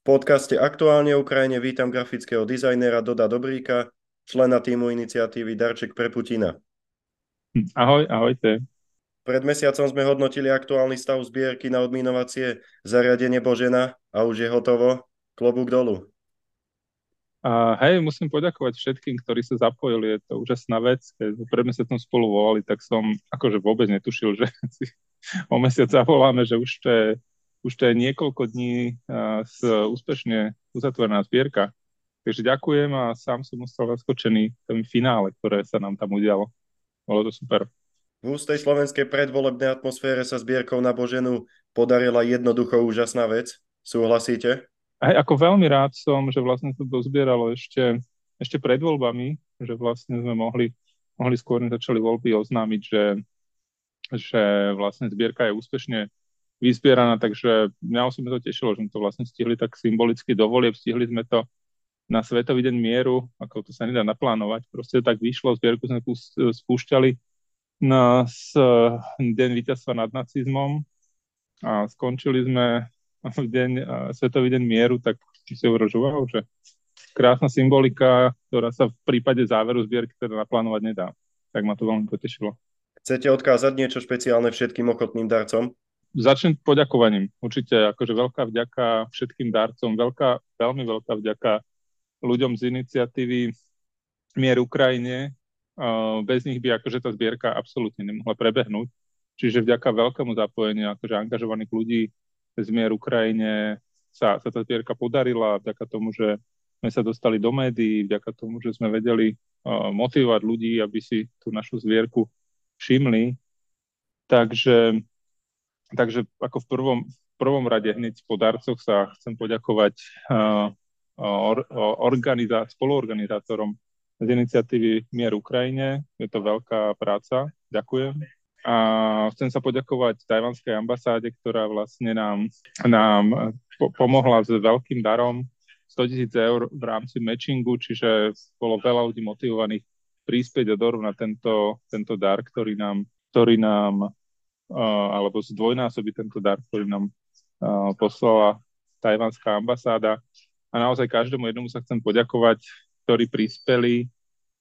podcaste Aktuálne Ukrajine vítam grafického dizajnera Doda Dobríka, člena týmu iniciatívy Darček pre Putina. Ahoj, ahojte. Pred mesiacom sme hodnotili aktuálny stav zbierky na odminovacie zariadenie Božena a už je hotovo. Klobúk dolu. A hej, musím poďakovať všetkým, ktorí sa zapojili. Je to úžasná vec. Keď pred mesiacom spolu volali, tak som akože vôbec netušil, že si o mesiac zavoláme, že už to je už to je niekoľko dní z úspešne uzatvorená zbierka. Takže ďakujem a sám som ostal zaskočený tým finále, ktoré sa nám tam udialo. Bolo to super. V ústej slovenskej predvolebnej atmosfére sa zbierkou na Boženu podarila jednoducho úžasná vec. Súhlasíte? Aj ako veľmi rád som, že vlastne to zbieralo ešte, ešte pred voľbami, že vlastne sme mohli, mohli skôr, začali voľby, oznámiť, že, že vlastne zbierka je úspešne vyzbieraná, takže mňa osobne to tešilo, že sme to vlastne stihli tak symbolicky dovolieb, stihli sme to na Svetový deň mieru, ako to sa nedá naplánovať, proste tak vyšlo, zbierku sme spúšťali na deň víťazstva nad nacizmom a skončili sme v deň, Svetový deň mieru, tak si wow, že krásna symbolika, ktorá sa v prípade záveru zbierky teda naplánovať nedá. Tak ma to veľmi potešilo. Chcete odkázať niečo špeciálne všetkým ochotným darcom? Začnem poďakovaním. Určite akože veľká vďaka všetkým darcom, veľká, veľmi veľká vďaka ľuďom z iniciatívy Mier Ukrajine. Bez nich by akože tá zbierka absolútne nemohla prebehnúť. Čiže vďaka veľkému zapojeniu akože angažovaných ľudí z Mier Ukrajine sa, sa tá zbierka podarila, vďaka tomu, že sme sa dostali do médií, vďaka tomu, že sme vedeli motivovať ľudí, aby si tú našu zbierku všimli. Takže takže ako v prvom, v prvom rade hneď po darcoch sa chcem poďakovať uh, or, organizá- spoluorganizátorom z iniciatívy Mier Ukrajine. Je to veľká práca. Ďakujem. A chcem sa poďakovať tajvanskej ambasáde, ktorá vlastne nám, nám po- pomohla s veľkým darom 100 tisíc eur v rámci matchingu, čiže bolo veľa ľudí motivovaných príspieť do doru na tento, tento dar, ktorý nám, ktorý nám alebo zdvojnásobiť tento dar, ktorý nám poslala tajvanská ambasáda. A naozaj každému jednomu sa chcem poďakovať, ktorí prispeli.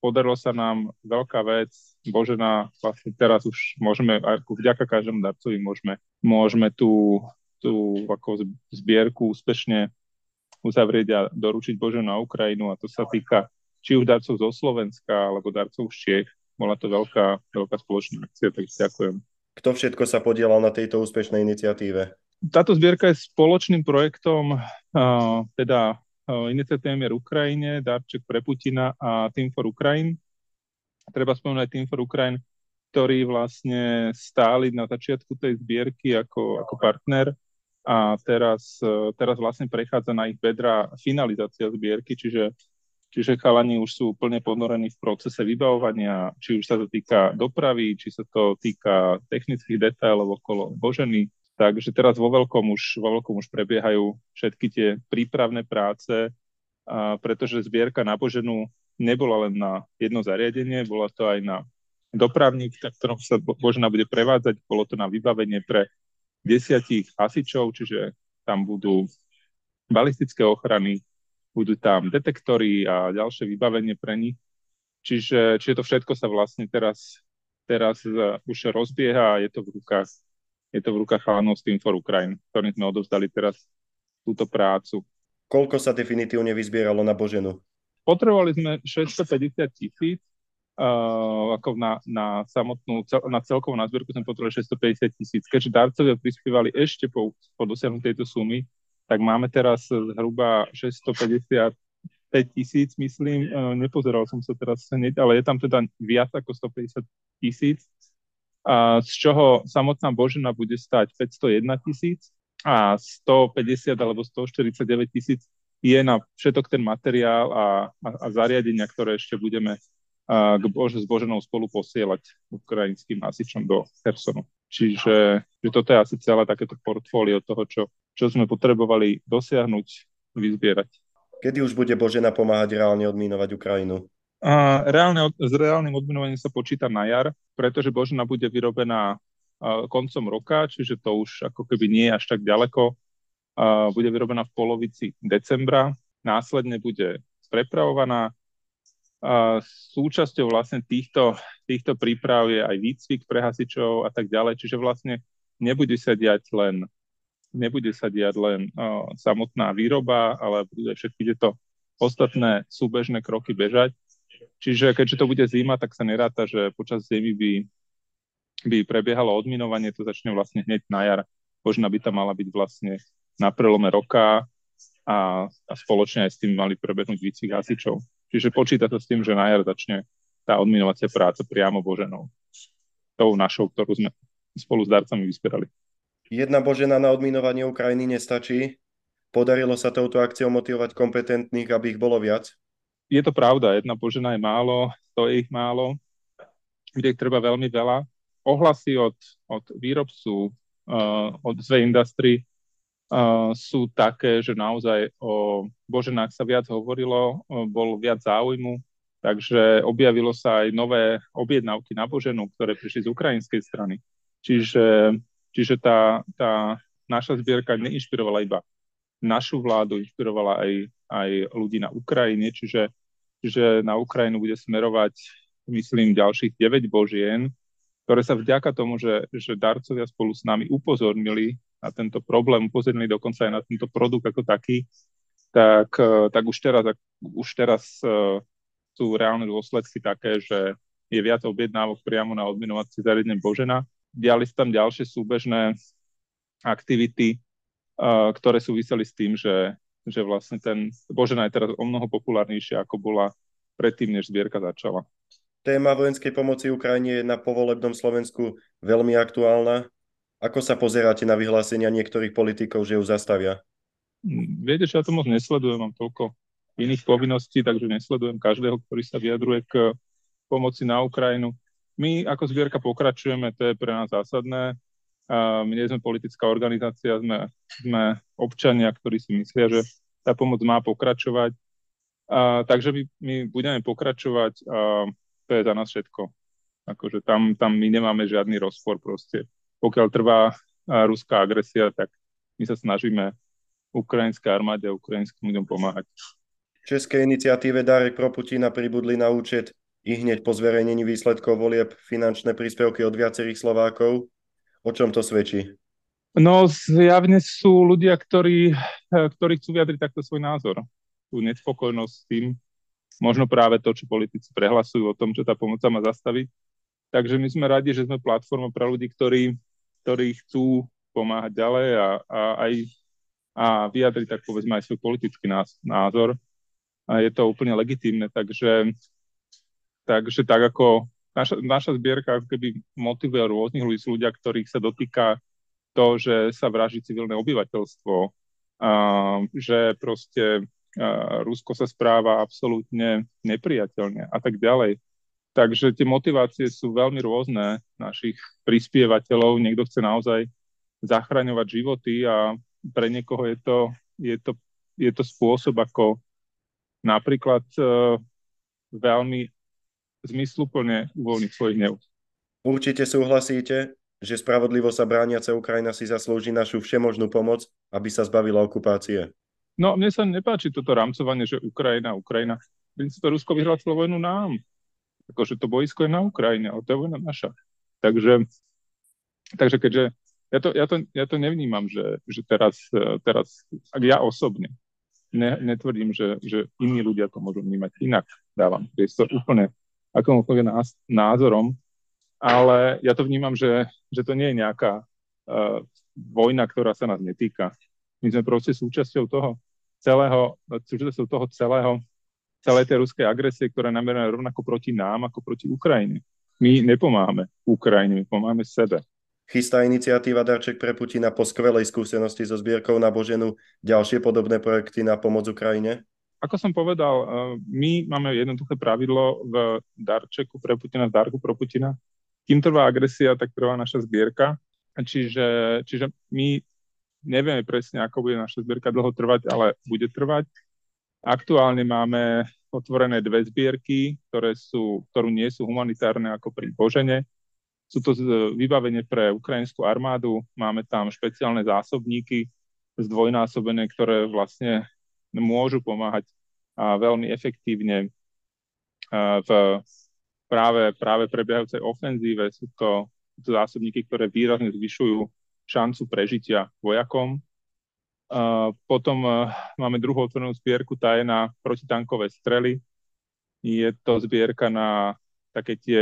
Podarilo sa nám veľká vec. Božena, vlastne teraz už môžeme, ako vďaka každému darcovi môžeme, môžeme tú, tú ako zbierku úspešne uzavrieť a doručiť Bože na Ukrajinu a to sa týka či už darcov zo Slovenska alebo darcov z Čiech. Bola to veľká, veľká spoločná akcia, takže ďakujem. Kto všetko sa podielal na tejto úspešnej iniciatíve? Táto zbierka je spoločným projektom teda uh, Mier Ukrajine, Darček pre Putina a Team for Ukraine. Treba spomenúť Team for Ukraine, ktorí vlastne stáli na začiatku tej zbierky ako, ako partner a teraz, teraz vlastne prechádza na ich bedra finalizácia zbierky, čiže Čiže chalani už sú úplne ponorení v procese vybavovania, či už sa to týka dopravy, či sa to týka technických detailov okolo Boženy. Takže teraz vo veľkom už, vo veľkom už prebiehajú všetky tie prípravné práce, a pretože zbierka na Boženu nebola len na jedno zariadenie, bola to aj na dopravník, na ktorom sa Božena bude prevádzať. Bolo to na vybavenie pre desiatich hasičov, čiže tam budú balistické ochrany, budú tam detektory a ďalšie vybavenie pre nich. Čiže, čiže to všetko sa vlastne teraz, teraz už rozbieha a je to v rukách, je to v rukách chalanov z Team for Ukraine, ktorým sme odovzdali teraz túto prácu. Koľko sa definitívne vyzbieralo na Boženu? Potrebovali sme 650 tisíc, uh, ako na, na samotnú, cel, na celkovú nazbierku sme potrebovali 650 tisíc. Keďže darcovia prispievali ešte po, po dosiahnutej tejto sumy, tak máme teraz zhruba 655 tisíc, myslím, e, nepozeral som sa teraz hneď, ale je tam teda viac ako 150 tisíc, z čoho samotná Božena bude stať 501 tisíc a 150 alebo 149 tisíc je na všetok ten materiál a, a, a zariadenia, ktoré ešte budeme a, k Bože, s Boženou spolu posielať ukrajinským hasičom do Hersonu. Čiže že toto je asi celé takéto portfólio toho, čo, čo sme potrebovali dosiahnuť, vyzbierať. Kedy už bude Božena pomáhať reálne odmínovať Ukrajinu? A reálne, s reálnym odminovaním sa počíta na jar, pretože Božena bude vyrobená koncom roka, čiže to už ako keby nie je až tak ďaleko. bude vyrobená v polovici decembra, následne bude prepravovaná. Súčasťou vlastne týchto, týchto príprav je aj výcvik pre hasičov a tak ďalej, čiže vlastne nebude sa diať len nebude sa diať len uh, samotná výroba, ale bude všetky tieto ostatné súbežné kroky bežať. Čiže keďže to bude zima, tak sa neráta, že počas zimy by, by prebiehalo odminovanie, to začne vlastne hneď na jar. Možno by tam mala byť vlastne na prelome roka a, a spoločne aj s tým mali prebehnúť výcvik hasičov. Čiže počíta sa s tým, že na jar začne tá odminovacia práca priamo Boženou. Tou našou, ktorú sme spolu s darcami vyspierali. Jedna Božena na odminovanie Ukrajiny nestačí. Podarilo sa touto akciou motivovať kompetentných, aby ich bolo viac? Je to pravda, jedna Božena je málo, to je ich málo, kde ich treba veľmi veľa. Ohlasy od, od výrobcu, uh, od Sve Industry uh, sú také, že naozaj o Boženách sa viac hovorilo, uh, bol viac záujmu, takže objavilo sa aj nové objednávky na Boženu, ktoré prišli z ukrajinskej strany. Čiže, čiže tá, tá naša zbierka neinšpirovala iba našu vládu, inšpirovala aj, aj ľudí na Ukrajine, čiže, čiže na Ukrajinu bude smerovať, myslím, ďalších 9 božien, ktoré sa vďaka tomu, že, že darcovia spolu s nami upozornili na tento problém, upozornili dokonca aj na tento produkt ako taký, tak, tak už teraz, už teraz uh, sú reálne dôsledky také, že je viac objednávok priamo na odminovacie zariadenie Božena. Diali sa tam ďalšie súbežné aktivity, uh, ktoré súviseli s tým, že, že vlastne ten Božena je teraz o mnoho populárnejšia, ako bola predtým, než zbierka začala. Téma vojenskej pomoci Ukrajine je na povolebnom Slovensku veľmi aktuálna. Ako sa pozeráte na vyhlásenia niektorých politikov, že ju zastavia? Viete, že ja to moc nesledujem, mám toľko iných povinností, takže nesledujem každého, ktorý sa vyjadruje k pomoci na Ukrajinu. My ako zbierka pokračujeme, to je pre nás zásadné. My nie sme politická organizácia, sme, sme občania, ktorí si myslia, že tá pomoc má pokračovať. A, takže my, my budeme pokračovať a to je za nás všetko. Akože tam, tam my nemáme žiadny rozpor proste pokiaľ trvá ruská agresia, tak my sa snažíme ukrajinskej armáde a ukrajinským ľuďom pomáhať. Českej iniciatíve Darek pro Putina pribudli na účet i hneď po zverejnení výsledkov volieb finančné príspevky od viacerých Slovákov. O čom to svedčí? No, zjavne sú ľudia, ktorí, ktorí chcú vyjadriť takto svoj názor. Tú nespokojnosť s tým, možno práve to, čo politici prehlasujú o tom, čo tá pomoc má zastaviť. Takže my sme radi, že sme platforma pre ľudí, ktorí ktorí chcú pomáhať ďalej a, a aj a vyjadriť, tak povedzme, aj svoj politický názor. A je to úplne legitímne, takže, takže tak ako naša, naša zbierka keby motivuje rôznych ľudí, ľudia, ktorých sa dotýka to, že sa vraží civilné obyvateľstvo, a, že proste a, Rusko sa správa absolútne nepriateľne a tak ďalej. Takže tie motivácie sú veľmi rôzne našich prispievateľov. Niekto chce naozaj zachraňovať životy a pre niekoho je to, je to, je to spôsob, ako napríklad uh, veľmi zmysluplne uvoľniť svoj hnev. Určite súhlasíte, že spravodlivo sa brániaca Ukrajina si zaslúži našu všemožnú pomoc, aby sa zbavila okupácie. No, mne sa nepáči toto rámcovanie, že Ukrajina, Ukrajina. to Rusko vyhlásilo vojnu nám akože to boisko je na Ukrajine, ale to je vojna naša. Takže, takže keďže ja to, ja to, ja to nevnímam, že, že teraz, teraz, ak ja osobne ne, netvrdím, že, že iní ľudia to môžu vnímať inak, dávam priestor úplne akomkoľvek názorom, ale ja to vnímam, že, že to nie je nejaká uh, vojna, ktorá sa nás netýka. My sme proste súčasťou toho celého, súčasťou toho celého celej tej ruskej agresie, ktorá je namierená rovnako proti nám ako proti Ukrajine. My nepomáhame Ukrajine, my pomáhame sebe. Chystá iniciatíva Darček pre Putina po skvelej skúsenosti so zbierkou na Boženu ďalšie podobné projekty na pomoc Ukrajine? Ako som povedal, eh, my máme jednoduché pravidlo v Darčeku pre Putina, v Darku pro Putina. Kým trvá agresia, tak trvá naša zbierka. Čiže, čiže my nevieme presne, ako bude naša zbierka dlho trvať, ale bude trvať. Aktuálne máme otvorené dve zbierky, ktoré sú, ktorú nie sú humanitárne ako pri Božene. Sú to vybavenie pre ukrajinskú armádu, máme tam špeciálne zásobníky zdvojnásobené, ktoré vlastne môžu pomáhať veľmi efektívne v práve, práve prebiehajúcej ofenzíve. Sú to, sú to zásobníky, ktoré výrazne zvyšujú šancu prežitia vojakom. Potom máme druhú otvorenú zbierku, tá je na protitankové strely. Je to zbierka na také tie,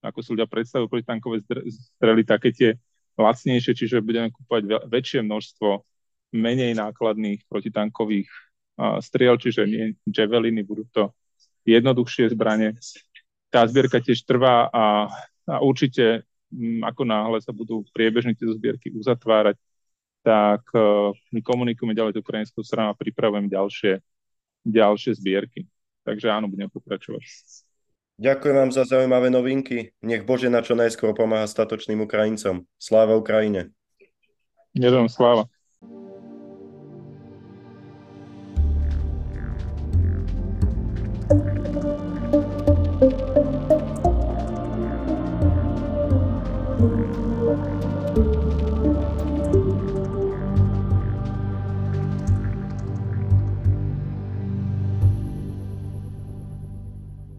ako si ľudia predstavujú protitankové strely, také tie lacnejšie, čiže budeme kúpať väčšie množstvo menej nákladných protitankových striel, čiže nie javeliny, budú to jednoduchšie zbranie. Tá zbierka tiež trvá a, a určite m, ako náhle sa budú priebežne tieto zbierky uzatvárať, tak uh, my komunikujeme ďalej s ukrajinskou stranou a pripravujeme ďalšie, ďalšie zbierky. Takže áno, budeme pokračovať. Ďakujem vám za zaujímavé novinky. Nech Bože na čo najskôr pomáha statočným Ukrajincom. Sláva Ukrajine. Ďakujem, sláva.